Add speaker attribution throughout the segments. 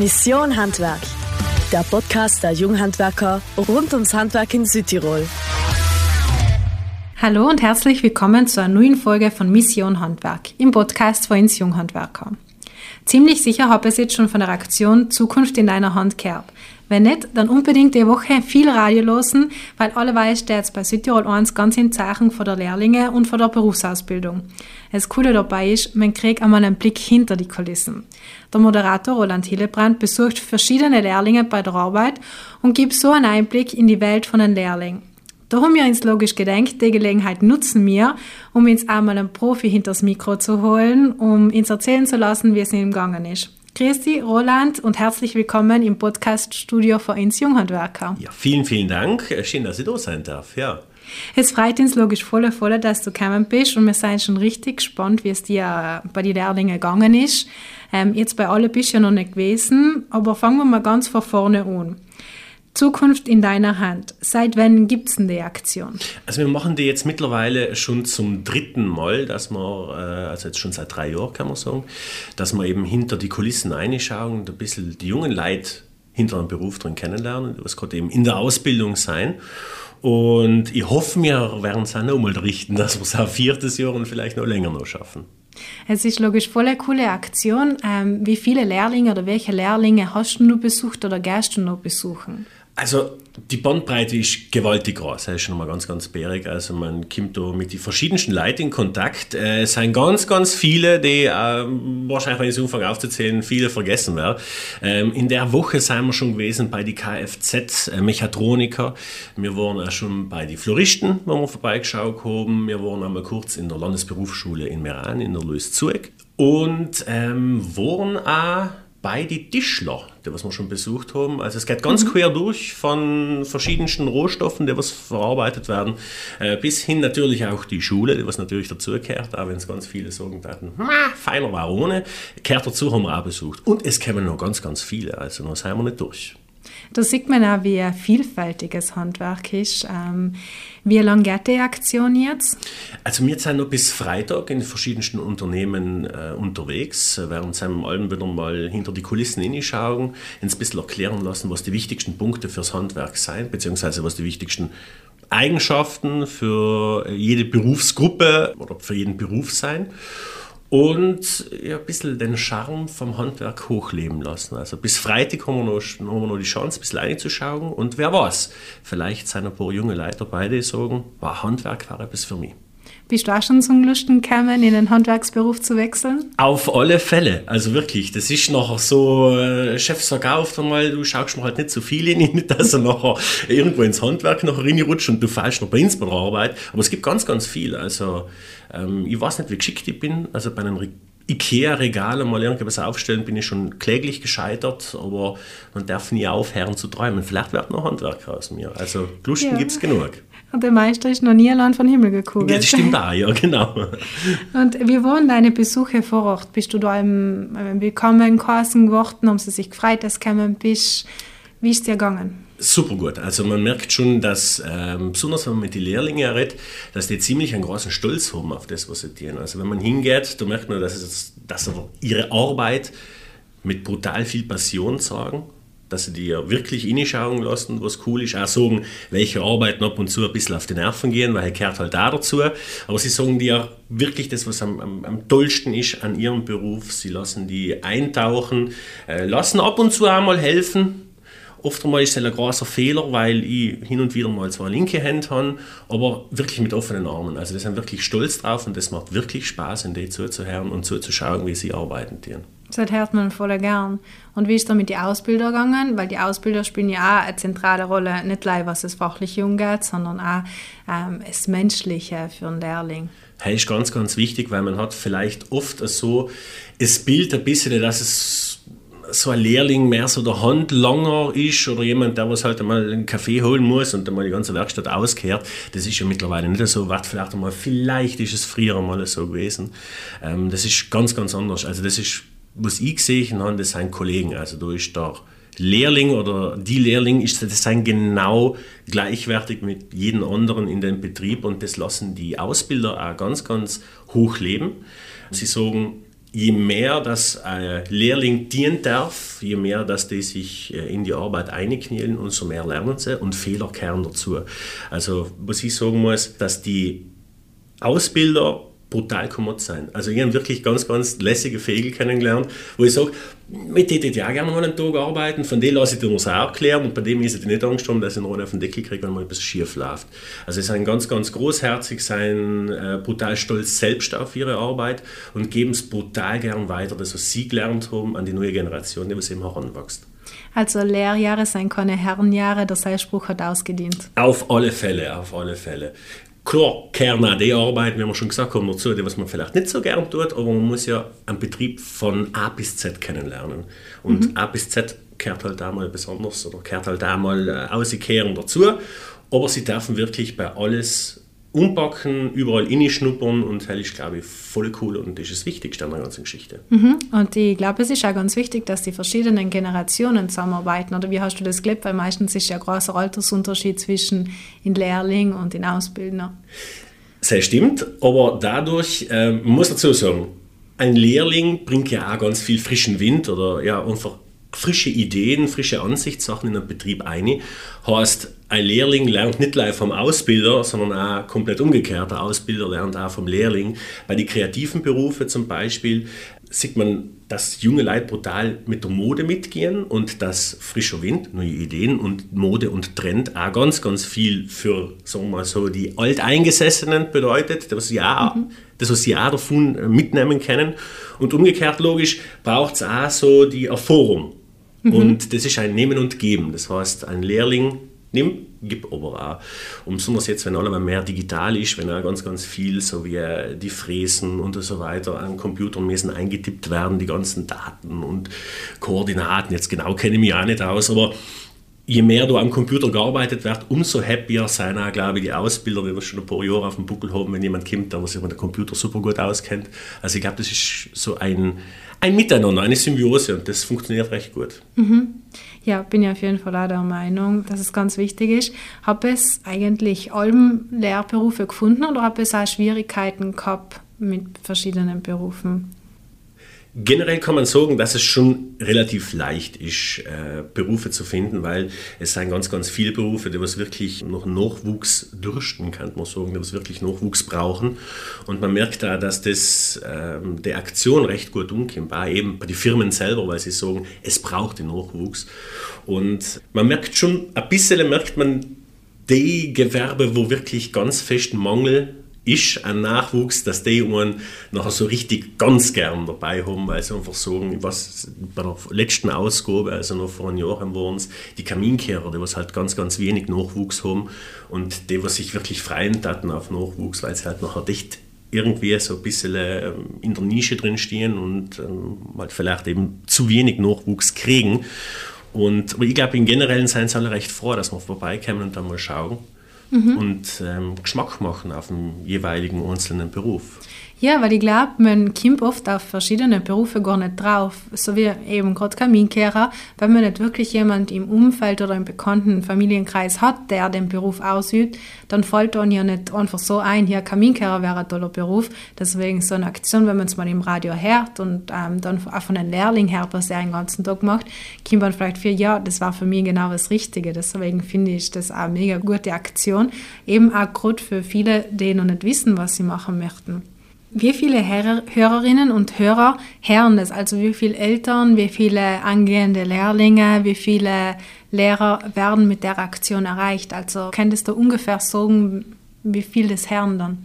Speaker 1: Mission Handwerk, der Podcast der Junghandwerker rund ums Handwerk in Südtirol.
Speaker 2: Hallo und herzlich willkommen zu einer neuen Folge von Mission Handwerk im Podcast für uns Junghandwerker. Ziemlich sicher habe ich es jetzt schon von der Aktion Zukunft in deiner Hand gehört. Wenn nicht, dann unbedingt die Woche viel Radio losen, weil alleweil steht jetzt bei Südtirol 1 ganz in Zeichen von der Lehrlinge und von der Berufsausbildung. Das Coole dabei ist, man kriegt einmal einen Blick hinter die Kulissen. Der Moderator Roland Hillebrand besucht verschiedene Lehrlinge bei der Arbeit und gibt so einen Einblick in die Welt von einem Lehrling. Da haben wir uns logisch gedenkt, die Gelegenheit nutzen wir, um uns einmal einen Profi hinters Mikro zu holen, um uns erzählen zu lassen, wie es ihm gegangen ist. Christi, Roland und herzlich willkommen im Podcast-Studio für uns Junghandwerker.
Speaker 3: Ja, vielen, vielen Dank. Schön, dass ich da sein darf. Ja.
Speaker 2: Es freut uns logisch voll, voll, dass du gekommen bist und wir sind schon richtig gespannt, wie es dir bei den Lehrlingen gegangen ist. Ähm, jetzt bei alle bist du ja noch nicht gewesen, aber fangen wir mal ganz von vorne an. Zukunft in deiner Hand. Seit wann gibt es denn die Aktion?
Speaker 3: Also wir machen die jetzt mittlerweile schon zum dritten Mal, dass wir, äh, also jetzt schon seit drei Jahren kann man sagen, dass wir eben hinter die Kulissen reinschauen und ein bisschen die jungen Leute hinter einem Beruf drin kennenlernen, was gerade eben in der Ausbildung sein. Und ich hoffe, wir werden es auch noch mal richten, dass wir es auch viertes Jahr und vielleicht noch länger noch schaffen.
Speaker 2: Es ist logisch voll eine coole Aktion. Ähm, wie viele Lehrlinge oder welche Lehrlinge hast du besucht oder gehst du noch besuchen?
Speaker 3: Also die Bandbreite ist gewaltig groß, das ist schon mal ganz, ganz bärig. Also man kommt da mit den verschiedensten Leuten in Kontakt. Äh, es sind ganz, ganz viele, die äh, wahrscheinlich, wenn ich es anfange aufzuzählen, viele vergessen werden. Ähm, in der Woche sind wir schon gewesen bei die Kfz äh. Wir waren auch schon bei den Floristen, wo wir vorbeigeschaut haben. Wir waren einmal kurz in der Landesberufsschule in Meran, in der Löszueg. Und ähm, waren auch bei die Tischler, die was wir schon besucht haben. Also es geht ganz mhm. quer durch von verschiedensten Rohstoffen, die was verarbeitet werden, äh, bis hin natürlich auch die Schule, die was natürlich dazugehört, auch wenn es ganz viele sagen werden, feiner war ohne, gehört dazu, haben wir auch besucht. Und es kommen noch ganz, ganz viele, also noch sind wir nicht durch.
Speaker 2: Da sieht man auch, wie ein vielfältiges Handwerk ist. Ähm, wie lange geht die Aktion jetzt?
Speaker 3: Also wir sind noch bis Freitag in verschiedensten Unternehmen äh, unterwegs, werden uns allem wieder mal hinter die Kulissen hinschauen, uns ein bisschen erklären lassen, was die wichtigsten Punkte fürs Handwerk sind, beziehungsweise was die wichtigsten Eigenschaften für jede Berufsgruppe oder für jeden Beruf sein und ja, ein bisschen den Charme vom Handwerk hochleben lassen. Also bis Freitag haben wir noch, haben wir noch die Chance, ein bisschen reinzuschauen und wer weiß, vielleicht sind ein paar junge Leute dabei, die sagen, wow, Handwerk war etwas für mich.
Speaker 2: Bist du auch schon zum Lusten gekommen, in den Handwerksberuf zu wechseln?
Speaker 3: Auf alle Fälle. Also wirklich, das ist nachher so, äh, Chef sagt oft einmal, du schaust mir halt nicht so viel in, nicht, dass er nachher irgendwo ins Handwerk nachher reinrutscht und du fällst noch bei uns bei der Arbeit. Aber es gibt ganz, ganz viel. Also ähm, ich weiß nicht, wie geschickt ich bin. Also bei einem Ikea-Regal mal irgendwas aufstellen, bin ich schon kläglich gescheitert, aber man darf nie aufhören zu träumen. Vielleicht wird noch Handwerker aus mir. Also Lusten ja. gibt es genug.
Speaker 2: Und der Meister ist noch nie allein von Himmel gekommen.
Speaker 3: Ja, das stimmt auch, ja, genau.
Speaker 2: Und wie waren deine Besuche vor Ort? Bist du da im, im Willkommen geheißen geworden? Haben sie sich gefreut, dass du gekommen bist? Wie ist es dir gegangen?
Speaker 3: Super gut. Also man merkt schon, dass, ähm, besonders wenn man mit den Lehrlingen redet, dass die ziemlich einen großen Stolz haben auf das, was sie tun. Also wenn man hingeht, da merkt man, dass, es, dass sie ihre Arbeit mit brutal viel Passion sagen, dass sie dir wirklich reinschauen lassen, was cool ist. Auch sagen, welche Arbeiten ab und zu ein bisschen auf die Nerven gehen, weil er gehört halt da dazu. Aber sie sagen dir wirklich das, was am, am, am tollsten ist an ihrem Beruf. Sie lassen die eintauchen, äh, lassen ab und zu einmal helfen, Oftmals ist es ein großer Fehler, weil ich hin und wieder mal zwar linke Hände habe, aber wirklich mit offenen Armen. Also wir sind wirklich stolz drauf und es macht wirklich Spaß, in die zuzuhören und zuzuschauen, wie sie arbeiten. Tun.
Speaker 2: Das hört man voll gern. Und wie ist da mit den Ausbildern gegangen? Weil die Ausbilder spielen ja auch eine zentrale Rolle, nicht nur was das Fachliche umgeht, sondern auch ähm, das Menschliche für einen Lehrling.
Speaker 3: Das ist ganz, ganz wichtig, weil man hat vielleicht oft so das Bild ein bisschen, dass es so ein Lehrling mehr so der Handlanger ist oder jemand, der was halt einmal einen Kaffee holen muss und einmal die ganze Werkstatt auskehrt, das ist ja mittlerweile nicht so. Wart vielleicht einmal, vielleicht ist es früher mal so gewesen. Ähm, das ist ganz, ganz anders. Also das ist, was ich gesehen habe, das sind Kollegen. Also da ist der Lehrling oder die Lehrling, ist, das sind genau gleichwertig mit jedem anderen in dem Betrieb und das lassen die Ausbilder auch ganz, ganz hoch leben. Sie sagen, je mehr das ein Lehrling dienen darf, je mehr dass die sich äh, in die Arbeit einknielen, umso mehr lernen sie und Fehler kehren dazu. Also was ich sagen muss, dass die Ausbilder brutal kommod sein. Also ich habe wirklich ganz, ganz lässige Fähige kennengelernt, wo ich sage, mit denen ich auch gerne mal einen Tag arbeiten, von denen lasse ich dir das auch erklären und bei dem ist ich nicht Angst haben, dass ich einen auf den Deckel kriege, wenn mal etwas schief läuft. Also sie sind ganz, ganz großherzig, sind äh, brutal stolz selbst auf ihre Arbeit und geben es brutal gern weiter, das was sie gelernt haben, an die neue Generation, die was eben heranwächst.
Speaker 2: Also Lehrjahre sind keine Herrenjahre, der Seilspruch hat ausgedient.
Speaker 3: Auf alle Fälle, auf alle Fälle. Klar, auch die Arbeiten, wie wir schon gesagt haben, dazu, die was man vielleicht nicht so gern tut, aber man muss ja einen Betrieb von A bis Z kennenlernen. Und mhm. A bis Z kehrt halt einmal besonders oder kehrt halt einmal äh, auskehren dazu. Aber sie dürfen wirklich bei alles umpacken, überall schnuppern und das ist, glaube ich, voll cool und das ist das Wichtigste an der ganzen Geschichte.
Speaker 2: Mhm. Und ich glaube, es ist auch ganz wichtig, dass die verschiedenen Generationen zusammenarbeiten. Oder wie hast du das gelebt? Weil meistens ist ja ein großer Altersunterschied zwischen den Lehrling und den Ausbildner.
Speaker 3: Das stimmt, aber dadurch, äh, man muss dazu sagen, ein Lehrling bringt ja auch ganz viel frischen Wind oder ja einfach frische Ideen, frische Ansichtssachen in den Betrieb ein. Heißt, ein Lehrling lernt nicht gleich vom Ausbilder, sondern auch komplett umgekehrt. Der Ausbilder lernt auch vom Lehrling. Bei den kreativen Berufen zum Beispiel sieht man, dass junge Leute brutal mit der Mode mitgehen und dass frischer Wind, neue Ideen und Mode und Trend auch ganz, ganz viel für, sagen wir mal so, die Alteingesessenen bedeutet, das sie auch, mhm. das, was sie auch davon mitnehmen können. Und umgekehrt logisch braucht es auch so die Erfahrung. Mhm. Und das ist ein Nehmen und Geben. Das heißt, ein Lehrling nimmt, gibt aber auch. Und besonders jetzt, wenn alles mehr digital ist, wenn auch ganz, ganz viel, so wie äh, die Fräsen und so weiter, an Computern müssen eingetippt werden, die ganzen Daten und Koordinaten. Jetzt genau kenne ich mich auch nicht aus, aber je mehr da am Computer gearbeitet wird, umso happier sein auch, glaube ich, die Ausbilder, die wir schon ein paar Jahre auf dem Buckel haben, wenn jemand kommt, der sich mit dem Computer super gut auskennt. Also ich glaube, das ist so ein, ein Miteinander, eine Symbiose und das funktioniert recht gut.
Speaker 2: Mhm. Ja, bin ich auf jeden Fall auch der Meinung, dass es ganz wichtig ist. Habe es eigentlich allem Lehrberufe gefunden oder habe es auch Schwierigkeiten gehabt mit verschiedenen Berufen?
Speaker 3: Generell kann man sagen, dass es schon relativ leicht ist, äh, Berufe zu finden, weil es sind ganz, ganz viele Berufe, die was wirklich noch Nachwuchs dürsten, kann man sagen, die was wirklich Nachwuchs brauchen. Und man merkt da, dass das ähm, der Aktion recht gut umkommt, eben bei den Firmen selber, weil sie sagen, es braucht den Nachwuchs. Und man merkt schon, ein bisschen merkt man die Gewerbe, wo wirklich ganz festen Mangel ist ein Nachwuchs, dass die einen nachher so richtig ganz gern dabei haben, weil sie einfach sagen, was bei der letzten Ausgabe, also noch vor einem Jahr waren es die Kaminkehrer, die was halt ganz, ganz wenig Nachwuchs haben und die, was sich wirklich freien taten auf Nachwuchs, weil sie halt nachher dicht irgendwie so ein bisschen ähm, in der Nische drin stehen und ähm, halt vielleicht eben zu wenig Nachwuchs kriegen. Und, aber ich glaube, im Generellen seien sie alle recht froh, dass wir vorbeikommen und dann mal schauen mhm. und ähm, Geschmack machen auf dem jeweiligen einzelnen Beruf.
Speaker 2: Ja, weil ich glaube, man kommt oft auf verschiedene Berufe gar nicht drauf. So wie eben gerade Kaminkehrer, wenn man nicht wirklich jemand im Umfeld oder im bekannten Familienkreis hat, der den Beruf ausübt, dann fällt dann ja nicht einfach so ein, hier Kaminkehrer wäre ein toller Beruf. Deswegen so eine Aktion, wenn man es mal im Radio hört und ähm, dann auch von einem Lehrling her, was er den ganzen Tag macht, kommt man vielleicht für, ja, das war für mich genau das Richtige. Deswegen finde ich das eine mega gute Aktion. Eben auch gerade für viele, die noch nicht wissen, was sie machen möchten. Wie viele Hörerinnen und Hörer hören das? Also wie viele Eltern, wie viele angehende Lehrlinge, wie viele Lehrer werden mit der Aktion erreicht? Also könntest du ungefähr sagen, wie viel das hören dann?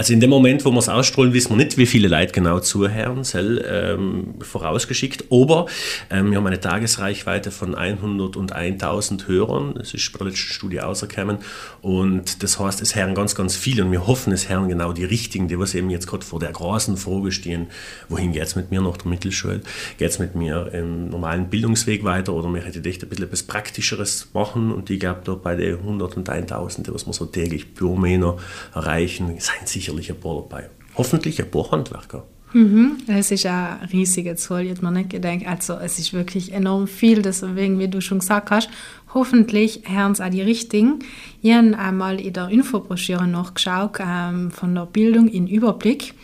Speaker 3: Also in dem Moment, wo wir es ausstrahlen, wissen wir nicht, wie viele Leute genau zuhören, soll, ähm, vorausgeschickt. Aber ähm, wir haben eine Tagesreichweite von 101.000 Hörern. Das ist bei der letzten Studie ausgekommen. Und das heißt, es hören ganz, ganz viele. Und wir hoffen, es hören genau die Richtigen, die was eben jetzt gerade vor der großen Frage stehen, wohin geht es mit mir nach der Mittelschule? Geht es mit mir im normalen Bildungsweg weiter oder möchte ich echt ein bisschen etwas Praktischeres machen? Und ich glaube, da bei den 101.000, die was wir so täglich Büromänner erreichen, seien sicher sicherlich ein paar dabei. Hoffentlich ein paar Handwerker.
Speaker 2: Mhm. Es ist eine riesige Zahl, jetzt man nicht gedacht. Also es ist wirklich enorm viel, deswegen, wie du schon gesagt hast, hoffentlich hören es auch die Richtigen. Ich habe einmal in der Infobroschüre nachgeschaut ähm, von der Bildung in Überblick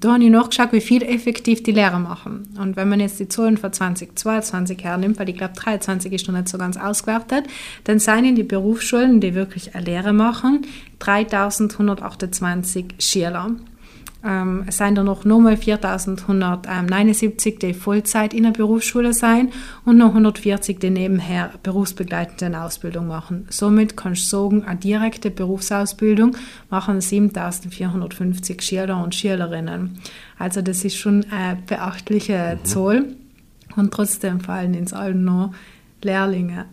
Speaker 2: Da habe ich nachgeschaut, wie viel effektiv die Lehrer machen. Und wenn man jetzt die Zahlen von 2022 hernimmt, weil ich glaube 23 ist noch nicht so ganz ausgewertet, dann seien in die Berufsschulen, die wirklich eine Lehre machen, 3128 Schüler. Ähm, es seien dann noch nochmal 4.179, die Vollzeit in der Berufsschule sein und noch 140, die nebenher berufsbegleitende Ausbildung machen. Somit kannst du sagen, eine direkte Berufsausbildung machen 7.450 Schüler und Schülerinnen. Also das ist schon eine beachtliche mhm. Zahl und trotzdem fallen ins allen noch Lehrlinge.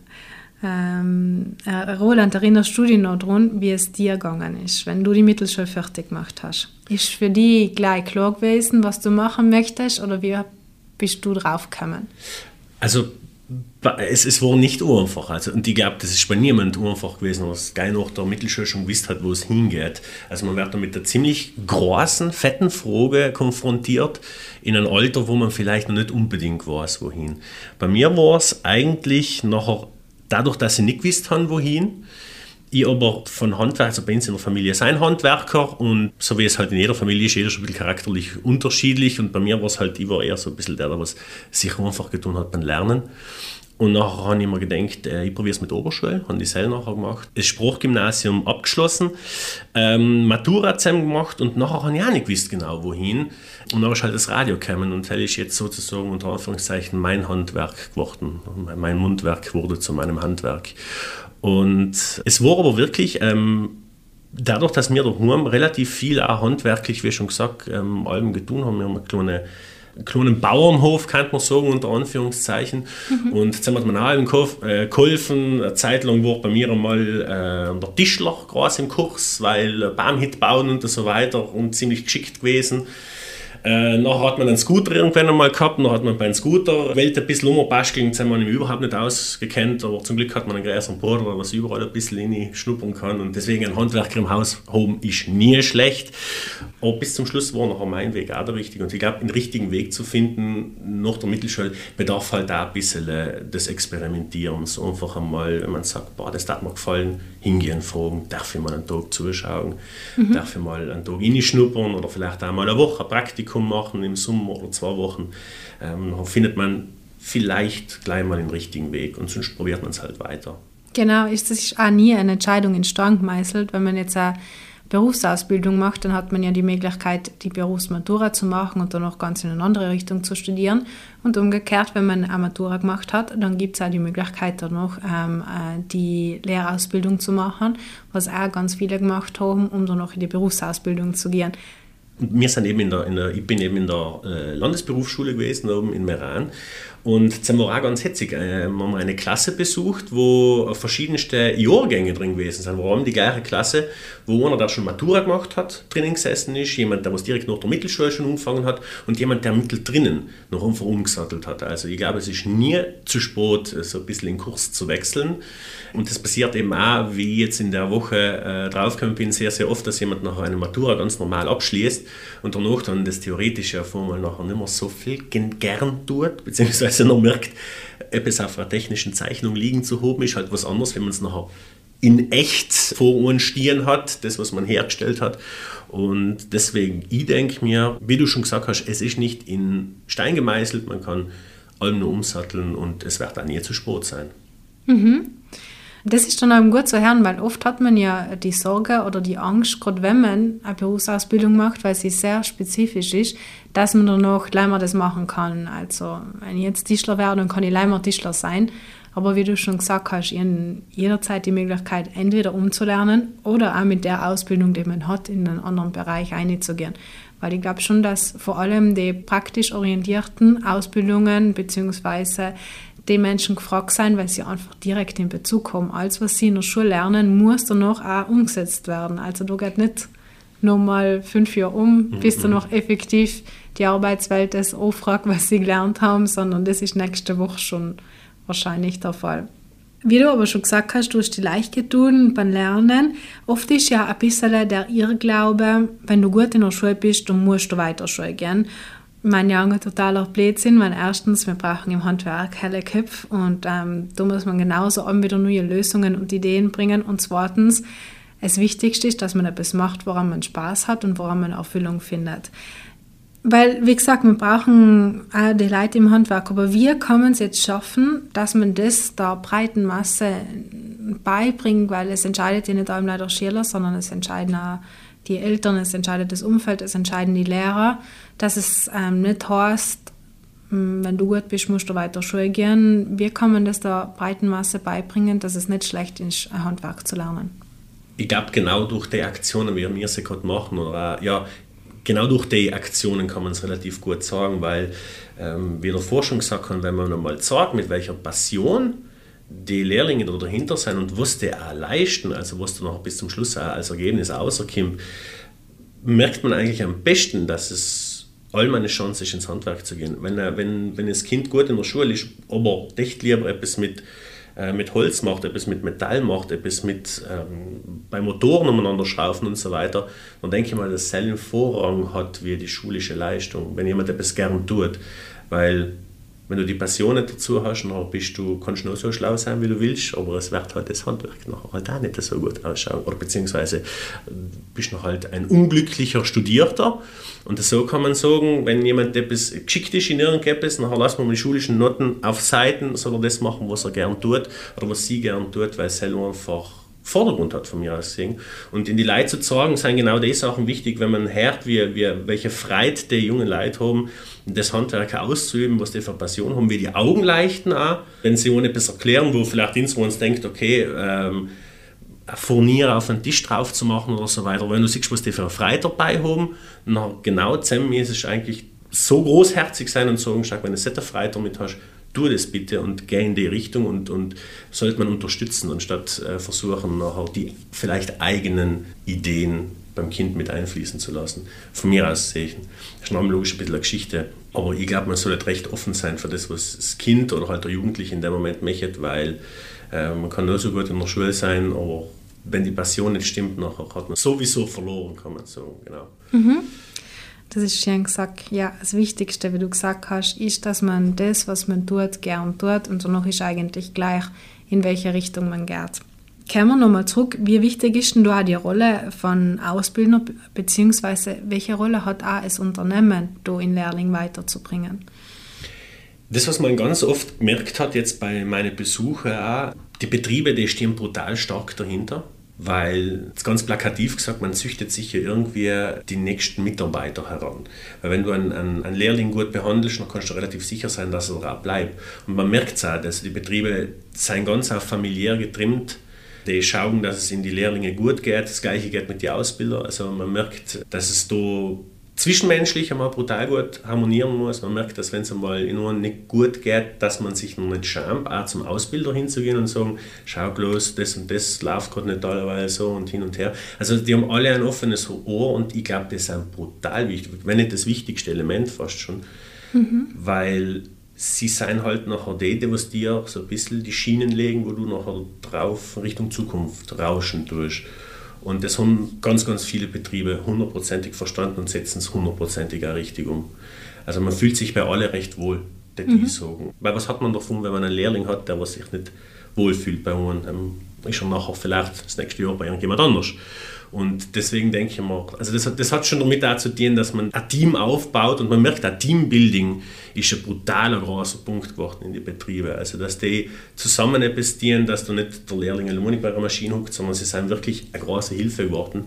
Speaker 2: Ähm, äh, Roland, erinnerst du dich noch daran, wie es dir gegangen ist, wenn du die Mittelschule fertig gemacht hast? Ist für dich gleich klar gewesen, was du machen möchtest oder wie bist du drauf gekommen?
Speaker 3: Also es, es war nicht einfach. Also, und ich glaube, das ist bei niemandem einfach gewesen, was geil nach der Mittelschule schon gewusst hat, wo es hingeht. Also man wird da mit einer ziemlich großen, fetten Frage konfrontiert, in einem Alter, wo man vielleicht noch nicht unbedingt weiß, wohin. Bei mir war es eigentlich nachher dadurch, dass sie nicht gewusst haben, wohin, ich aber von Handwerk, also bei uns in der Familie sein Handwerker und so wie es halt in jeder Familie ist, jeder schon ein bisschen charakterlich unterschiedlich und bei mir war es halt, ich war eher so ein bisschen der, der was sich einfach getan hat beim Lernen. Und nachher habe ich mir gedacht, äh, ich probiere es mit Oberschule, habe die selber nachher gemacht. Das Sprachgymnasium abgeschlossen, ähm, Matura zusammen gemacht und nachher habe ich auch nicht gewusst genau wohin. Und dann ist halt das Radio gekommen und das ist jetzt sozusagen unter Anführungszeichen mein Handwerk geworden. Mein Mundwerk wurde zu meinem Handwerk. Und es war aber wirklich... Ähm, dadurch, dass wir daheim relativ viel auch handwerklich, wie schon gesagt, ähm, allem getan haben, wir haben eine kleine kleinen Bauernhof, kann man sagen, unter Anführungszeichen. Mhm. Und jetzt haben wir mir auch äh, geholfen. Eine Zeit lang war bei mir einmal äh, der Tischler groß im Kurs, weil Baumhit bauen und so weiter und ziemlich geschickt gewesen. Äh, nachher hat man einen Scooter irgendwann einmal gehabt, dann hat man beim Scooter Welt ein bisschen umbasteln, das haben wir überhaupt nicht ausgekannt, aber zum Glück hat man einen größeren Bruder, was überall ein bisschen schnuppern kann und deswegen ein Handwerker im Haus haben ist nie schlecht. Aber bis zum Schluss war nachher mein Weg auch der richtige und ich glaube, den richtigen Weg zu finden nach der Mittelschule bedarf halt auch ein bisschen äh, des Experimentierens. Einfach einmal, wenn man sagt, boah, das hat mir gefallen, hingehen, fragen, darf ich mal einen Tag zuschauen, mhm. darf ich mal einen Tag schnuppern oder vielleicht auch mal eine Woche ein Praktikum machen im Sommer oder zwei Wochen, ähm, findet man vielleicht gleich mal den richtigen Weg und sonst probiert man es halt weiter.
Speaker 2: Genau, ist das ist auch nie eine Entscheidung in Stein gemeißelt. Wenn man jetzt eine Berufsausbildung macht, dann hat man ja die Möglichkeit, die Berufsmatura zu machen und dann auch ganz in eine andere Richtung zu studieren. Und umgekehrt, wenn man eine Matura gemacht hat, dann gibt es auch die Möglichkeit, dann noch ähm, äh, die Lehrausbildung zu machen, was auch ganz viele gemacht haben, um dann noch in die Berufsausbildung zu gehen
Speaker 3: wir sind eben in der, in der, ich bin eben in der äh, Landesberufsschule gewesen, oben in Meran. Und ganz hetzig. Äh, wir haben eine Klasse besucht, wo verschiedenste Jahrgänge drin gewesen sind. Haben die gleiche Klasse, wo einer, der schon Matura gemacht hat, drinnen gesessen ist, jemand, der was direkt nach der Mittelschule schon angefangen hat und jemand, der mittel drinnen noch einfach umgesattelt hat. Also ich glaube, es ist nie zu spät, so ein bisschen den Kurs zu wechseln. Und das passiert eben auch, wie ich jetzt in der Woche äh, draufgekommen bin, sehr, sehr oft, dass jemand nach einer Matura ganz normal abschließt und danach dann das Theoretische auf einmal nachher nicht mehr so viel gern tut, beziehungsweise noch merkt, etwas auf einer technischen Zeichnung liegen zu haben, ist halt was anderes, wenn man es nachher in echt vor uns stehen hat, das, was man hergestellt hat. Und deswegen, ich denke mir, wie du schon gesagt hast, es ist nicht in Stein gemeißelt, man kann allem nur umsatteln und es wird auch nie zu spät sein.
Speaker 2: Mhm. Das ist dann auch gut zu hören, weil oft hat man ja die Sorge oder die Angst, gerade wenn man eine Berufsausbildung macht, weil sie sehr spezifisch ist, dass man dann noch leider das machen kann. Also wenn ich jetzt Tischler wäre, dann kann ich leider Tischler sein. Aber wie du schon gesagt hast, jederzeit die Möglichkeit, entweder umzulernen oder auch mit der Ausbildung, die man hat, in einen anderen Bereich einzugehen. Weil ich glaube schon, dass vor allem die praktisch orientierten Ausbildungen bzw die Menschen gefragt sein, weil sie einfach direkt in Bezug kommen. Alles, was sie in der Schule lernen, muss danach auch umgesetzt werden. Also da geht nicht nochmal fünf Jahre um, mhm. bis dann noch effektiv die Arbeitswelt das auffragt, was sie gelernt haben, sondern das ist nächste Woche schon wahrscheinlich der Fall. Wie du aber schon gesagt hast, du hast die leicht getan beim Lernen. Oft ist ja ein bisschen der Irrglaube, wenn du gut in der Schule bist, dann musst du weiter Schule gehen mein Junge totaler Blödsinn, weil erstens, wir brauchen im Handwerk helle Köpfe und ähm, da muss man genauso auch wieder neue Lösungen und Ideen bringen und zweitens, das Wichtigste ist, dass man etwas macht, woran man Spaß hat und woran man Erfüllung findet. Weil, wie gesagt, wir brauchen auch die Leute im Handwerk, aber wir können es jetzt schaffen, dass man das der breiten Masse beibringt, weil es entscheidet ja nicht einmal der Schüler, sondern es entscheiden auch die Eltern, es entscheidet das Umfeld, es entscheiden die Lehrer, dass es ähm, nicht heißt, hm, wenn du gut bist, musst du weiter Schule gehen. Wir können das der breiten Masse beibringen, dass es nicht schlecht ist, ein Handwerk zu lernen.
Speaker 3: Ich glaube, genau durch die Aktionen, wie wir sie gerade machen, oder auch, ja, genau durch die Aktionen kann man es relativ gut sagen, weil, ähm, wie der Forschung gesagt hat, wenn man einmal sagt, mit welcher Passion die Lehrlinge da dahinter sind und was die auch leisten, also was da noch bis zum Schluss auch als Ergebnis rauskommt, merkt man eigentlich am besten, dass es allem eine Chance ist, ins Handwerk zu gehen. Wenn, wenn, wenn das Kind gut in der Schule ist, aber echt lieber etwas mit äh, mit Holz macht, etwas mit Metall macht, etwas mit ähm, bei Motoren umeinander schrauben und so weiter, dann denke ich mal, dass selben Vorrang hat wie die schulische Leistung, wenn jemand etwas gern tut. Weil wenn du die Passion nicht dazu hast, dann bist du, kannst du nur so schlau sein, wie du willst, aber es wird halt das Handwerk noch halt auch nicht so gut ausschauen. Oder beziehungsweise bist du noch halt ein unglücklicher Studierter. Und so kann man sagen, wenn jemand etwas geschickt ist in irgendetwas, dann lassen wir die schulischen Noten auf Seiten, soll er das machen, was er gern tut oder was sie gern tut, weil es selber einfach Vordergrund hat von mir aus gesehen. Und in die Leute zu zeigen, sind genau die Sachen wichtig, wenn man hört, wie, wie, welche Freude die jungen Leute haben, das Handwerk auszuüben, was die für Passion haben, wie die Augen leichten auch, wenn sie ohne etwas erklären, wo vielleicht uns denkt, okay, ähm, ein Furnier auf den Tisch drauf zu machen oder so weiter. Wenn du siehst, was die für eine Freude dabei haben, dann genau zusammen ist es eigentlich so großherzig sein und sagen, wenn du eine Freude damit hast, tu das bitte und geh in die Richtung und, und sollte man unterstützen, anstatt äh, versuchen, nachher die vielleicht eigenen Ideen beim Kind mit einfließen zu lassen. Von mir aus sehe ich, das ist logisch ein bisschen eine Geschichte, aber ich glaube, man sollte recht offen sein für das, was das Kind oder halt der Jugendliche in dem Moment möchte, weil äh, man kann nur so gut in der Schule sein, aber wenn die Passion nicht stimmt, nachher hat man sowieso verloren, kann man sagen, genau.
Speaker 2: Mhm. Das ist schön gesagt. Ja, das Wichtigste, wie du gesagt hast, ist, dass man das, was man tut, gern tut und danach ist eigentlich gleich, in welche Richtung man geht. Kommen wir nochmal zurück. Wie wichtig ist denn da die Rolle von Ausbildner, beziehungsweise welche Rolle hat auch das Unternehmen, da in Lehrling weiterzubringen?
Speaker 3: Das, was man ganz oft gemerkt hat jetzt bei meinen Besuchen auch, die Betriebe, die stehen brutal stark dahinter weil, ganz plakativ gesagt, man züchtet sich ja irgendwie die nächsten Mitarbeiter heran. Weil wenn du einen, einen, einen Lehrling gut behandelst, dann kannst du relativ sicher sein, dass er auch bleibt. Und man merkt es auch, dass die Betriebe sind ganz auf familiär getrimmt. Die schauen, dass es in die Lehrlinge gut geht. Das gleiche geht mit den Ausbildern. Also man merkt, dass es da zwischenmenschlich einmal brutal gut harmonieren muss. Man merkt, dass wenn es einmal in einem nicht gut geht, dass man sich noch nicht schämt, auch zum Ausbilder hinzugehen und sagen, schau bloß, das und das läuft gerade nicht allerweil so und hin und her. Also die haben alle ein offenes Ohr und ich glaube, das ist ein brutal wichtig, wenn nicht das wichtigste Element fast schon, mhm. weil sie sind halt nachher die, die was dir so ein bisschen die Schienen legen, wo du nachher drauf Richtung Zukunft rauschen tust. Und das haben ganz, ganz viele Betriebe hundertprozentig verstanden und setzen es hundertprozentig auch richtig um. Also man fühlt sich bei alle recht wohl, die mhm. sagen. Weil was hat man davon, wenn man einen Lehrling hat, der was sich nicht wohlfühlt bei? Dann ist er nachher vielleicht das nächste Jahr bei irgendjemand anders. Und deswegen denke ich mal, also das, das hat schon damit dazu tun, dass man ein Team aufbaut und man merkt, ein Teambuilding ist ein brutaler großer Punkt geworden in die Betriebe. Also dass die zusammen etwas tun, dass da nicht der Lehrling alleine bei einer Maschine huckt, sondern sie sind wirklich eine große Hilfe geworden.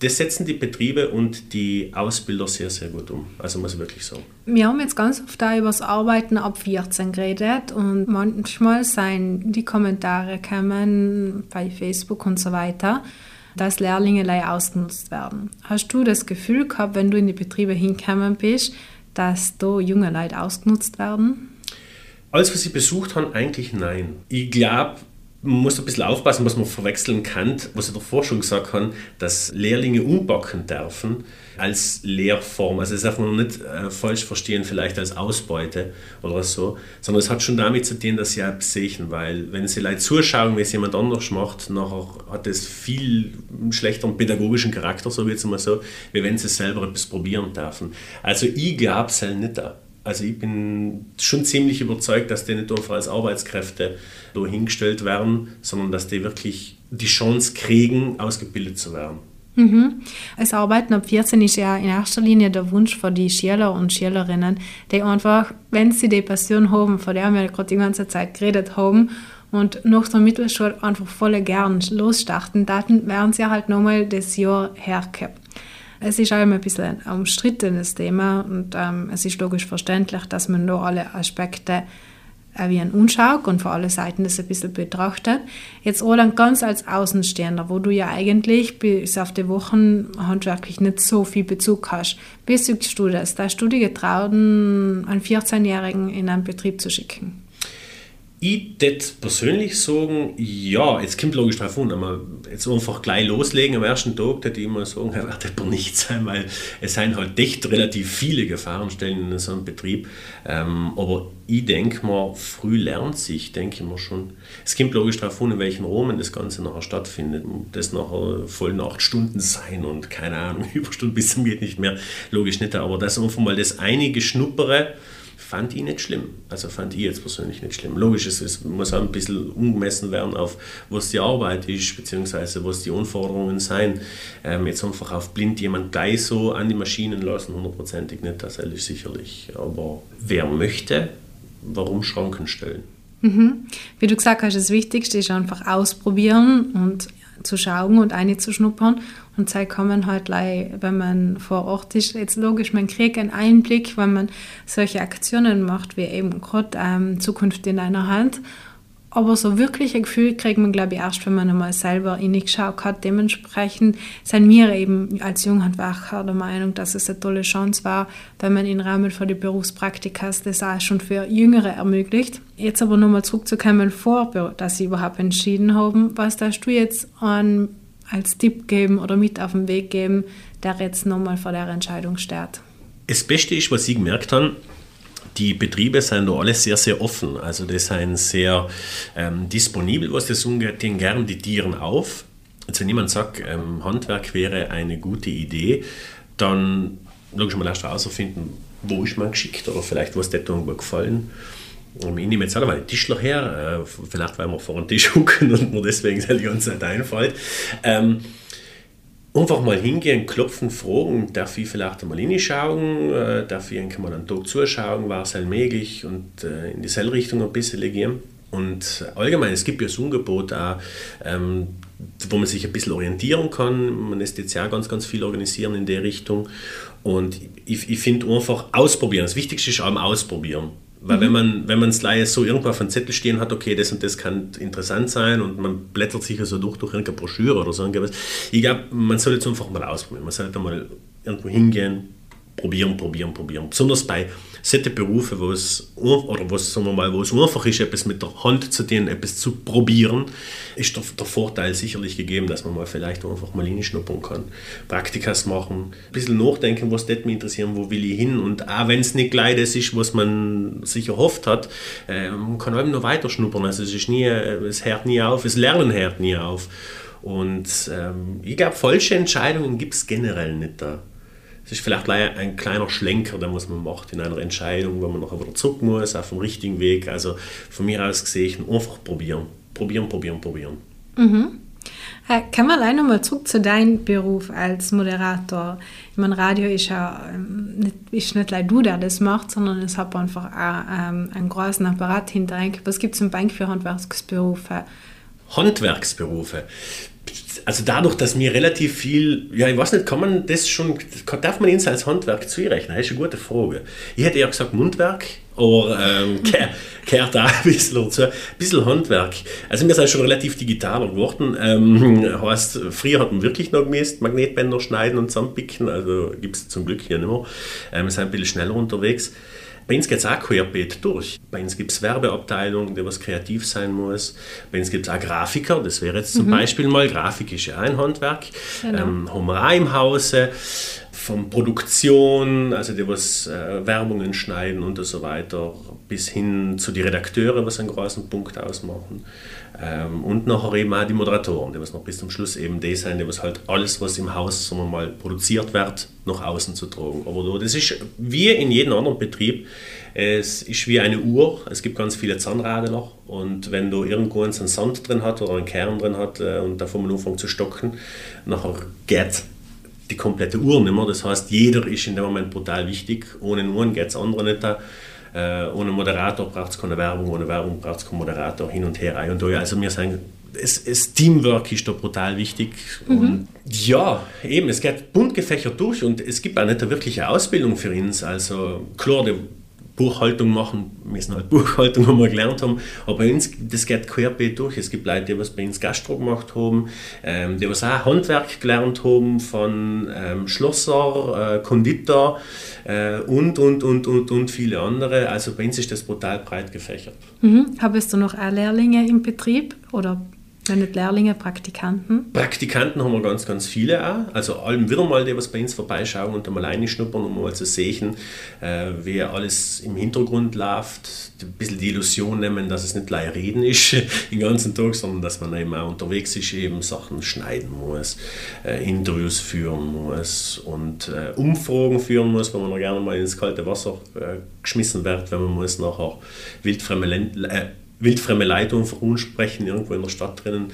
Speaker 3: Das setzen die Betriebe und die Ausbilder sehr, sehr gut um. Also muss ich wirklich sagen.
Speaker 2: Wir haben jetzt ganz oft da über das Arbeiten ab 14 geredet und manchmal seien die Kommentare kommen bei Facebook und so weiter dass Lehrlinge ausgenutzt werden. Hast du das Gefühl gehabt, wenn du in die Betriebe hingekommen bist, dass da junge Leute ausgenutzt werden?
Speaker 3: Alles, was sie besucht haben, eigentlich nein. Ich glaube, man muss ein bisschen aufpassen, was man verwechseln kann, was in der Forschung gesagt haben, dass Lehrlinge umbacken dürfen als Lehrform. Also das darf man nicht äh, falsch verstehen, vielleicht als Ausbeute oder so, sondern es hat schon damit zu tun, dass sie auch sehen, weil wenn sie Leute zuschauen, wie es jemand anders macht, nachher hat es viel schlechteren pädagogischen Charakter, so wie jetzt mal so, wie wenn sie selber etwas probieren dürfen. Also ich glaube es halt nicht Also ich bin schon ziemlich überzeugt, dass die nicht einfach als Arbeitskräfte da hingestellt werden, sondern dass die wirklich die Chance kriegen, ausgebildet zu werden.
Speaker 2: Mhm. Das Arbeiten ab 14 ist ja in erster Linie der Wunsch für die Schüler und Schülerinnen, die einfach, wenn sie die Passion haben, von der wir gerade die ganze Zeit geredet haben, und nach der Mittelschule einfach voll gern losstarten, dann werden sie halt nochmal das Jahr hergehabt. Es ist allem ein bisschen ein umstrittenes Thema und ähm, es ist logisch verständlich, dass man da alle Aspekte äh, wie ein Unschau und von alle Seiten das ein bisschen betrachtet. Jetzt Roland, ganz als Außenstehender, wo du ja eigentlich bis auf die Wochen handwerklich nicht so viel Bezug hast. Wie siehst du das? Da hast du dir getraut, einen 14-Jährigen in einen Betrieb zu schicken?
Speaker 3: Ich würde persönlich sagen, ja, jetzt kommt logisch drauf an, aber jetzt einfach gleich loslegen am ersten Tag, würde ich immer sagen, er wird aber nicht sein, weil es sind halt echt relativ viele Gefahrenstellen in so einem Betrieb. Ähm, aber ich denke mal, früh lernt sich, denke ich mal schon. Es kommt logisch darauf an, in welchen Rahmen das Ganze nachher stattfindet. Das nachher voll acht Stunden sein und keine Ahnung, Überstunden bis zum geht nicht mehr, logisch nicht. Aber das einfach mal das einige Schnuppere, fand ich nicht schlimm. Also fand ich jetzt persönlich nicht schlimm. Logisch, es, es muss auch ein bisschen umgemessen werden auf, was die Arbeit ist, beziehungsweise was die Anforderungen sein. Ähm, jetzt einfach auf blind jemand gleich so an die Maschinen lassen, hundertprozentig nicht, das ist sicherlich. Aber wer möchte, warum Schranken stellen?
Speaker 2: Mhm. Wie du gesagt hast, das Wichtigste ist einfach ausprobieren und zu schauen und eine zu schnuppern. Und Zeit kommen halt, wenn man vor Ort ist, jetzt logisch, man kriegt einen Einblick, wenn man solche Aktionen macht, wie eben gerade ähm, Zukunft in einer Hand aber so wirklich ein Gefühl kriegt man, glaube ich, erst, wenn man einmal selber geschaut hat. Dementsprechend sind wir eben als Junghandwerker der Meinung, dass es eine tolle Chance war, wenn man im Rahmen von den Berufspraktikas das auch schon für Jüngere ermöglicht. Jetzt aber nochmal zurückzukommen, vor, dass sie überhaupt entschieden haben, was darfst du jetzt an, als Tipp geben oder mit auf den Weg geben, der jetzt nochmal vor der Entscheidung steht?
Speaker 3: Das Beste ist, was ich gemerkt habe, die Betriebe sind da alle sehr, sehr offen. Also die sind sehr ähm, disponibel, was das angeht, den gern die Tieren auf. Also wenn jemand sagt, ähm, Handwerk wäre eine gute Idee, dann logisch mal erst herausfinden, wo ist man geschickt oder vielleicht was dir irgendwo gefallen. Ich nehme jetzt mal einen Tischler her, äh, vielleicht weil wir vor dem Tisch hucken und mir deswegen die ganze Zeit einfällt. Ähm, Einfach mal hingehen, klopfen, fragen, darf ich vielleicht einmal hinschauen, äh, darf ich mal einen Tag zuschauen, war es halt möglich und äh, in dieselbe Richtung ein bisschen gehen. Und allgemein, es gibt ja das Angebot auch, ähm, wo man sich ein bisschen orientieren kann. Man lässt jetzt ja ganz, ganz viel organisieren in der Richtung. Und ich, ich finde einfach ausprobieren. Das Wichtigste ist auch ausprobieren. Weil mhm. wenn man wenn man es leider so irgendwo auf einem Zettel stehen hat, okay, das und das kann interessant sein und man blättert sich also durch, durch irgendeine Broschüre oder so irgendwas. Ich glaube, man sollte es einfach mal ausprobieren. Man sollte mal irgendwo hingehen, probieren, probieren, probieren. Besonders bei solchen Berufen, wo es, oder was, sagen wir mal, wo es einfach ist, etwas mit der Hand zu tun, etwas zu probieren, ist der, der Vorteil sicherlich gegeben, dass man mal vielleicht einfach mal hinschnuppern kann. Praktikas machen, ein bisschen nachdenken, was das mich interessieren, wo will ich hin und auch wenn es nicht gleich das ist, was man sich erhofft hat, äh, man kann eben noch weiter schnuppern. Also es ist nie, es hört nie auf, das Lernen hört nie auf. Und ähm, ich glaube, falsche Entscheidungen gibt es generell nicht da. Es ist vielleicht ein kleiner Schlenker, den man macht in einer Entscheidung, wo man noch wieder zurück muss, auf dem richtigen Weg. Also von mir aus gesehen, einfach probieren. Probieren, probieren, probieren.
Speaker 2: Mhm. Kann man allein nochmal zurück zu deinem Beruf als Moderator? Ich meine, Radio ist ja ähm, nicht, ist nicht leider du, der das macht, sondern es hat einfach auch ähm, einen großen Apparat hinter. Was gibt es im Bank für Handwerksberufe?
Speaker 3: Handwerksberufe also dadurch, dass mir relativ viel, ja, ich weiß nicht, kann man das schon, darf man ihn als Handwerk zurechnen? Das ist eine gute Frage. Ich hätte ja gesagt Mundwerk, aber ähm, gehört auch ein bisschen dazu. Ein bisschen Handwerk. Also wir sind schon relativ digitaler geworden. Ähm, heißt, früher hat man wirklich noch gemäßt, Magnetbänder schneiden und zusammenpicken, also gibt es zum Glück hier nicht mehr. Ähm, wir sind ein bisschen schneller unterwegs. Bei uns geht es auch querbeet durch. Bei uns gibt es Werbeabteilung, die was kreativ sein muss. Bei uns gibt es auch Grafiker, das wäre jetzt zum mhm. Beispiel mal, Grafik ist ja ein Handwerk. Genau. Ähm, haben wir auch im Hause. Von Produktion, also die was äh, Werbungen schneiden und so weiter, bis hin zu die Redakteure, was einen großen Punkt ausmachen. Ähm, und nachher eben auch die Moderatoren, die was noch bis zum Schluss eben die sind, die was halt alles, was im Haus sagen wir mal, produziert wird, nach außen zu tragen. Aber das ist wie in jedem anderen Betrieb, es ist wie eine Uhr, es gibt ganz viele Zahnräder und wenn du irgendwo einen Sand drin hat oder einen Kern drin hat äh, und davon man anfängt zu stocken, nachher geht die komplette Uhr nicht mehr. Das heißt, jeder ist in dem Moment brutal wichtig. Ohne Uhren geht es andere nicht. Äh, ohne Moderator braucht es keine Werbung, ohne Werbung braucht es keinen Moderator hin und her. Und da. Also wir sagen, es, es Teamwork ist da brutal wichtig. Mhm. Und ja, eben, es geht bunt gefächert durch und es gibt auch nicht eine wirkliche Ausbildung für uns. Also klar, die Buchhaltung machen, müssen halt Buchhaltung, wenn wir gelernt haben, aber bei uns, das geht querbeet durch. Es gibt Leute, die was bei uns Gastro gemacht haben, ähm, die was auch Handwerk gelernt haben, von ähm, Schlosser, äh, Konditor äh, und, und, und, und, und viele andere. Also bei uns ist das brutal breit gefächert.
Speaker 2: Mhm. Habest du noch auch Lehrlinge im Betrieb oder wenn nicht Lehrlinge, Praktikanten?
Speaker 3: Praktikanten haben wir ganz, ganz viele auch. Also allem wieder mal, die was bei uns vorbeischauen und einmal reinschnuppern, um mal zu sehen, äh, wie alles im Hintergrund läuft. Ein bisschen die Illusion nehmen, dass es nicht gleich reden ist den ganzen Tag, sondern dass man eben auch unterwegs ist, eben Sachen schneiden muss, äh, Interviews führen muss und äh, Umfragen führen muss, wenn man noch gerne mal ins kalte Wasser äh, geschmissen wird, wenn man muss nachher wildfremde Länder äh, wildfremde Leute einfach sprechen, irgendwo in der Stadt drinnen.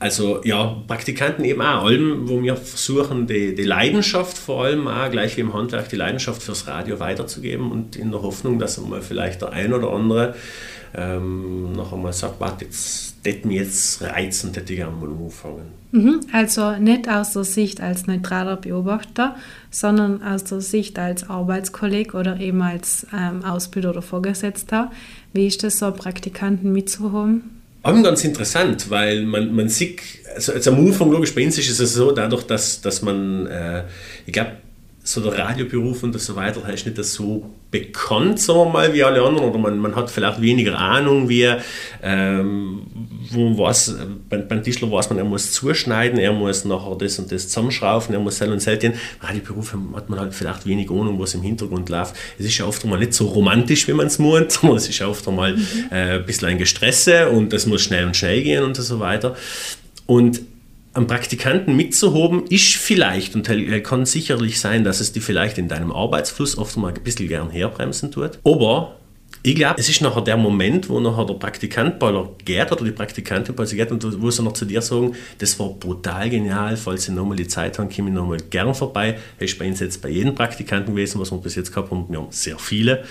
Speaker 3: Also ja, Praktikanten eben auch, allem, wo wir versuchen, die, die Leidenschaft vor allem auch, gleich wie im Handwerk, die Leidenschaft fürs Radio weiterzugeben und in der Hoffnung, dass einmal vielleicht der ein oder andere ähm, noch einmal sagt, warte, jetzt das mich jetzt reizen, hätte ich gerne mal.
Speaker 2: Mhm, also nicht aus der Sicht als neutraler Beobachter, sondern aus der Sicht als Arbeitskolleg oder eben als ähm, Ausbilder oder Vorgesetzter. Wie ist das so, Praktikanten mitzuhaben?
Speaker 3: Aber ganz interessant, weil man, man sieht, also, also am Anfang logisch bei uns ist es so, dadurch, dass, dass man, äh, ich glaube, so der Radioberuf und so weiter, ist nicht so bekannt, sagen wir mal, wie alle anderen, oder man, man hat vielleicht weniger Ahnung, wie, ähm, wo was, beim, beim Tischler weiß man, er muss zuschneiden, er muss nachher das und das zusammenschrauben, er muss sel und selten. Radioberuf hat man halt vielleicht wenig Ahnung, was im Hintergrund läuft. Es ist ja oft einmal nicht so romantisch, wie man es meint, sondern es ist ja oft einmal mhm. äh, ein bisschen ein Gestresse und es muss schnell und schnell gehen und so weiter. Und am Praktikanten mitzuhoben, ist vielleicht und kann sicherlich sein, dass es die vielleicht in deinem Arbeitsfluss oft mal ein bisschen gern herbremsen tut. Aber ich glaube, es ist nachher der Moment, wo nachher der Praktikant bei der geht oder die Praktikantin bei geht und wo sie noch zu dir sagen, das war brutal genial, falls sie nochmal die Zeit haben, komme ich nochmal gern vorbei. Das ist bei jetzt bei jedem Praktikanten gewesen, was wir bis jetzt gehabt haben, wir haben sehr viele.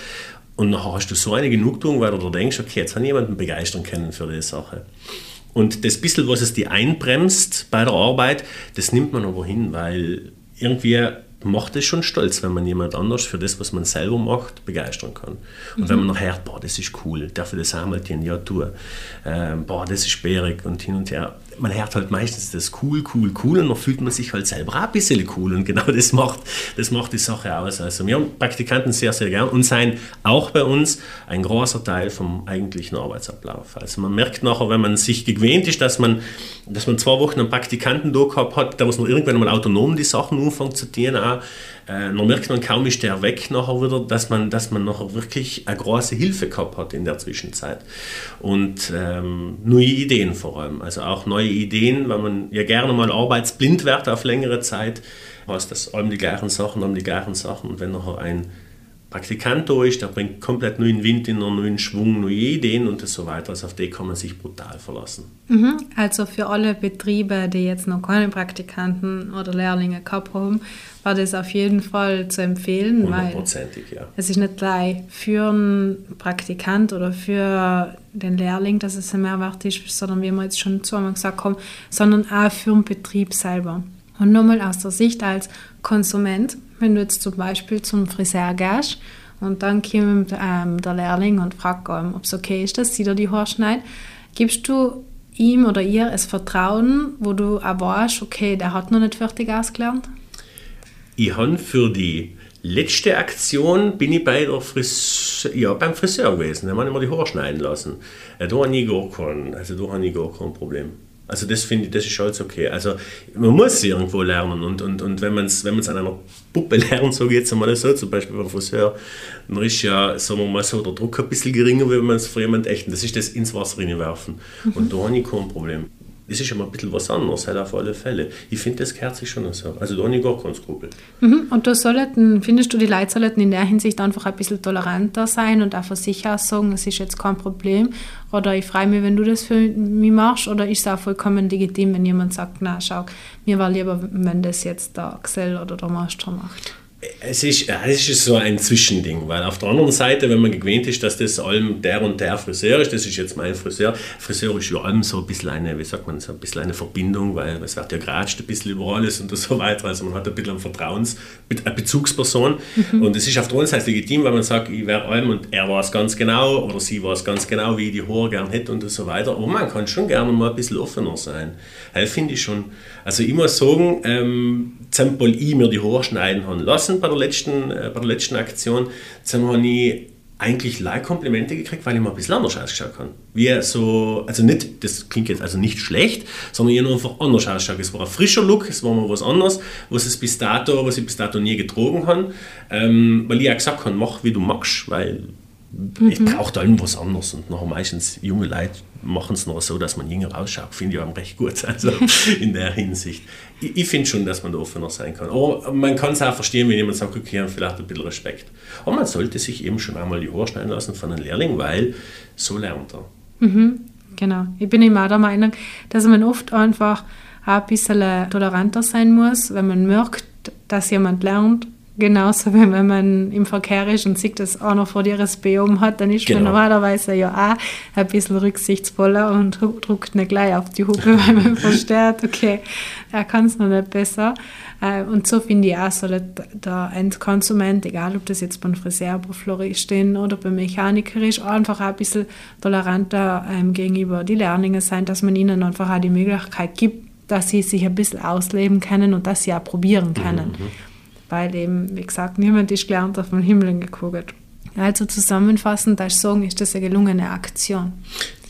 Speaker 3: Und nachher hast du so eine Genugtuung, weil du da denkst, okay, jetzt ich jemanden begeistern können für die Sache. Und das bisschen, was es die einbremst bei der Arbeit, das nimmt man aber hin, weil irgendwie macht es schon stolz, wenn man jemand anders für das, was man selber macht, begeistern kann. Und mhm. wenn man noch hört, boah, das ist cool, darf ich das einmal tun, ja, tue. Ähm, boah, das ist sperrig und hin und her. Man hört halt meistens das cool, cool, cool und dann fühlt man sich halt selber auch ein bisschen cool und genau das macht, das macht die Sache aus. Also wir haben Praktikanten sehr, sehr gern und sein auch bei uns ein großer Teil vom eigentlichen Arbeitsablauf. Also man merkt nachher, wenn man sich gewöhnt ist, dass man, dass man zwei Wochen einen Praktikanten da gehabt hat, der muss noch irgendwann mal autonom die Sachen anfangen zu tun, auch, äh, dann merkt man kaum ist der weg nachher wieder, dass man, dass man nachher wirklich eine große Hilfe gehabt hat in der Zwischenzeit. Und ähm, neue Ideen vor allem. Also auch neue Ideen, weil man ja gerne mal arbeitsblind wird auf längere Zeit, heißt das allem die gleichen Sachen, allem die gleichen Sachen. Und wenn nachher ein Praktikant da ist, der bringt komplett neuen Wind in neuen Schwung, neue Ideen und so weiter. Also auf die kann man sich brutal verlassen.
Speaker 2: Mhm. Also für alle Betriebe, die jetzt noch keine Praktikanten oder Lehrlinge gehabt haben, war das auf jeden Fall zu empfehlen.
Speaker 3: Hundertprozentig, ja.
Speaker 2: Es ist nicht gleich für einen Praktikant oder für den Lehrling, dass es ein Mehrwert ist, sondern wie wir jetzt schon zweimal gesagt haben, sondern auch für den Betrieb selber. Und nochmal aus der Sicht als Konsument, wenn du jetzt zum Beispiel zum Friseur gehst und dann kommt ähm, der Lehrling und fragt, ähm, ob es okay ist, dass sie dir die Haare schneidet, gibst du ihm oder ihr das Vertrauen, wo du auch weißt, okay, der hat noch nicht fertig ausgelernt?
Speaker 3: Ich habe für die letzte Aktion bin ich bei der Fris ja, beim Friseur gewesen. Da haben wir die Haare schneiden lassen. Äh, da habe ich gar kein, also da habe ich gar kein Problem. Also das finde ich, das ist alles okay. Also man muss sie irgendwo lernen und, und, und wenn man es wenn an einer Puppe lernt, so geht es einmal so, zum Beispiel beim Friseur, dann ist ja, sagen wir mal so, der Druck ein bisschen geringer, wenn man es für jemanden echten, das ist das ins Wasser werfen. Mhm. Und da habe ich kein Problem es ist immer ein bisschen was anderes, halt auf alle Fälle. Ich finde, das gehört sich schon so. Also da habe ich gar keinen Skrupel.
Speaker 2: Mhm. Und da sollten, findest du, die Leute sollten in der Hinsicht einfach ein bisschen toleranter sein und auch von sich aus sagen, es ist jetzt kein Problem oder ich freue mich, wenn du das für mich machst oder ist es auch vollkommen legitim, wenn jemand sagt, na schau, mir war lieber, wenn das jetzt der Axel oder der Master macht
Speaker 3: es ist, es ist so ein Zwischending, weil auf der anderen Seite, wenn man gewöhnt ist, dass das allem der und der Friseur ist, das ist jetzt mein Friseur, Friseur ist ja allem so ein bisschen eine, wie sagt man, so ein bisschen eine Verbindung, weil es wird ja geratscht ein bisschen über alles und so weiter, also man hat ein bisschen eine Vertrauens, eine Bezugsperson mhm. und es ist auf der einen Seite legitim, weil man sagt, ich wäre allem und er weiß ganz genau oder sie weiß ganz genau, wie ich die Haare gern hätte und so weiter, aber man kann schon gerne mal ein bisschen offener sein. Das finde ich schon, also ich muss sagen, ähm, zum ich mir die Haare schneiden haben lassen bei der letzten, äh, bei der letzten Aktion, zum habe ich eigentlich Like-Komplimente gekriegt, weil ich mal ein bisschen anders ausgeschaut habe. Wie so, also nicht, das klingt jetzt also nicht schlecht, sondern ich habe einfach anders ausgeschaut. Es war ein frischer Look, es war mal was anderes, was, es bis dato, was ich bis dato nie getrogen habe. Ähm, weil ich auch gesagt habe, mach wie du magst, weil mhm. ich brauche da irgendwas anderes. Und nachher meistens junge Leute machen es noch so, dass man jünger ausschaut. Finde ich auch recht gut, also in der Hinsicht. Ich, ich finde schon, dass man da offener sein kann. Aber man kann es auch verstehen, wenn jemand sagt, okay, vielleicht ein bisschen Respekt. Aber man sollte sich eben schon einmal die Haare schneiden lassen von einem Lehrling, weil so lernt er.
Speaker 2: Mhm, genau. Ich bin immer der Meinung, dass man oft einfach auch ein bisschen toleranter sein muss, wenn man merkt, dass jemand lernt Genauso wie wenn man im Verkehr ist und sieht, dass einer vor dir das B oben hat, dann ist genau. man normalerweise ja auch ein bisschen rücksichtsvoller und druckt nicht gleich auf die Hupe, weil man versteht, okay, er kann es noch nicht besser. Äh, und so finde ich auch, soll der Endkonsument, egal ob das jetzt beim Friseur, bei Floristin oder beim Mechaniker ist, einfach auch ein bisschen toleranter ähm, gegenüber die Lehrlinge sein, dass man ihnen einfach auch die Möglichkeit gibt, dass sie sich ein bisschen ausleben können und dass sie auch probieren können. Mhm weil eben, wie gesagt, niemand ist gelernt auf den Himmel geguckt. Also zusammenfassend, als sagen, ist das eine gelungene Aktion.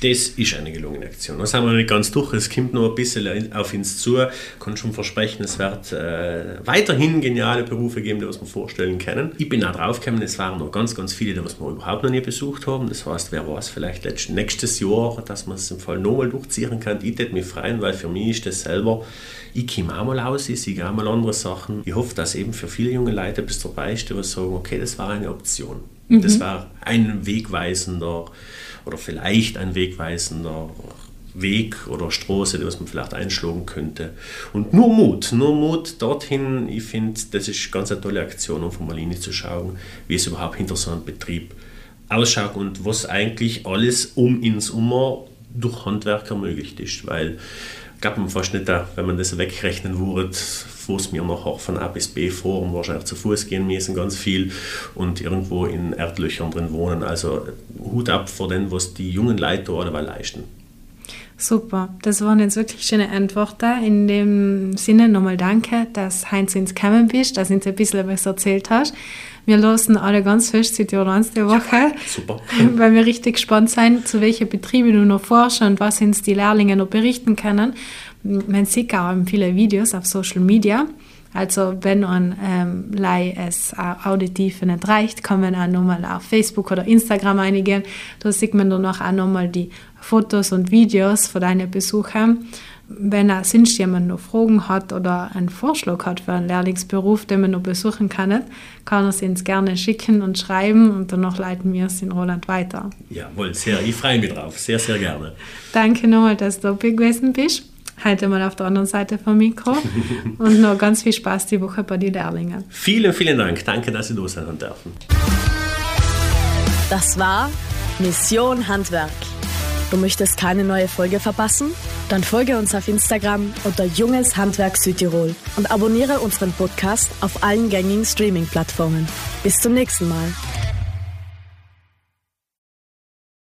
Speaker 3: Das ist eine gelungene Aktion. Das haben wir noch nicht ganz durch. Es kommt noch ein bisschen auf uns zu. Ich kann schon versprechen, es wird äh, weiterhin geniale Berufe geben, die wir vorstellen können. Ich bin auch draufgekommen, es waren noch ganz, ganz viele, die wir überhaupt noch nie besucht haben. Das heißt, wer weiß, vielleicht nächstes Jahr, dass man es im Fall nochmal durchziehen kann. Ich würde mich freuen, weil für mich ist das selber, ich komme auch mal aus, ich sehe auch mal andere Sachen. Ich hoffe, dass eben für viele junge Leute bis dabei ist, die sagen, okay, das war eine Option. Mhm. Das war ein wegweisender oder vielleicht ein wegweisender Weg oder Straße, die man vielleicht einschlagen könnte. Und nur Mut, nur Mut dorthin. Ich finde, das ist ganz eine tolle Aktion, um von Malini zu schauen, wie es überhaupt hinter so einem Betrieb ausschaut und was eigentlich alles um ins Ummer durch Handwerker möglich ist. Weil glaube man fast nicht, wenn man das wegrechnen würde, Fuß mir noch von A bis B und wahrscheinlich zu Fuß gehen müssen ganz viel und irgendwo in Erdlöchern drin wohnen. Also Hut ab vor dem, was die jungen Leute dabei leisten.
Speaker 2: Super, das waren jetzt wirklich schöne Antworten. In dem Sinne nochmal danke, dass Heinz ins gekommen bist, dass du uns ein bisschen was erzählt hast. Wir lassen alle ganz fest Jahr der Woche, ja, super. weil wir richtig gespannt sind, zu welchen Betrieben du noch forschst und was uns die Lehrlinge noch berichten können man sieht auch viele Videos auf Social Media. Also wenn man ähm, es auditiv nicht reicht, kann man auch nochmal auf Facebook oder Instagram einigen. Da sieht man dann auch nochmal die Fotos und Videos von deinen Besuchern. Wenn er sonst jemand noch Fragen hat oder einen Vorschlag hat für einen Lehrlingsberuf, den man noch besuchen kann, kann er es uns gerne schicken und schreiben und danach leiten wir es in Roland weiter.
Speaker 3: Jawohl, sehr, ich freue mich drauf, sehr, sehr gerne.
Speaker 2: Danke nochmal, dass du dabei gewesen bist heute mal auf der anderen Seite vom Mikro. Und noch ganz viel Spaß die Woche bei den Lehrlingen.
Speaker 3: Vielen, vielen Dank. Danke, dass Sie da sein dürfen.
Speaker 1: Das war Mission Handwerk. Du möchtest keine neue Folge verpassen? Dann folge uns auf Instagram unter Junges Handwerk Südtirol und abonniere unseren Podcast auf allen gängigen Streaming-Plattformen. Bis zum nächsten Mal.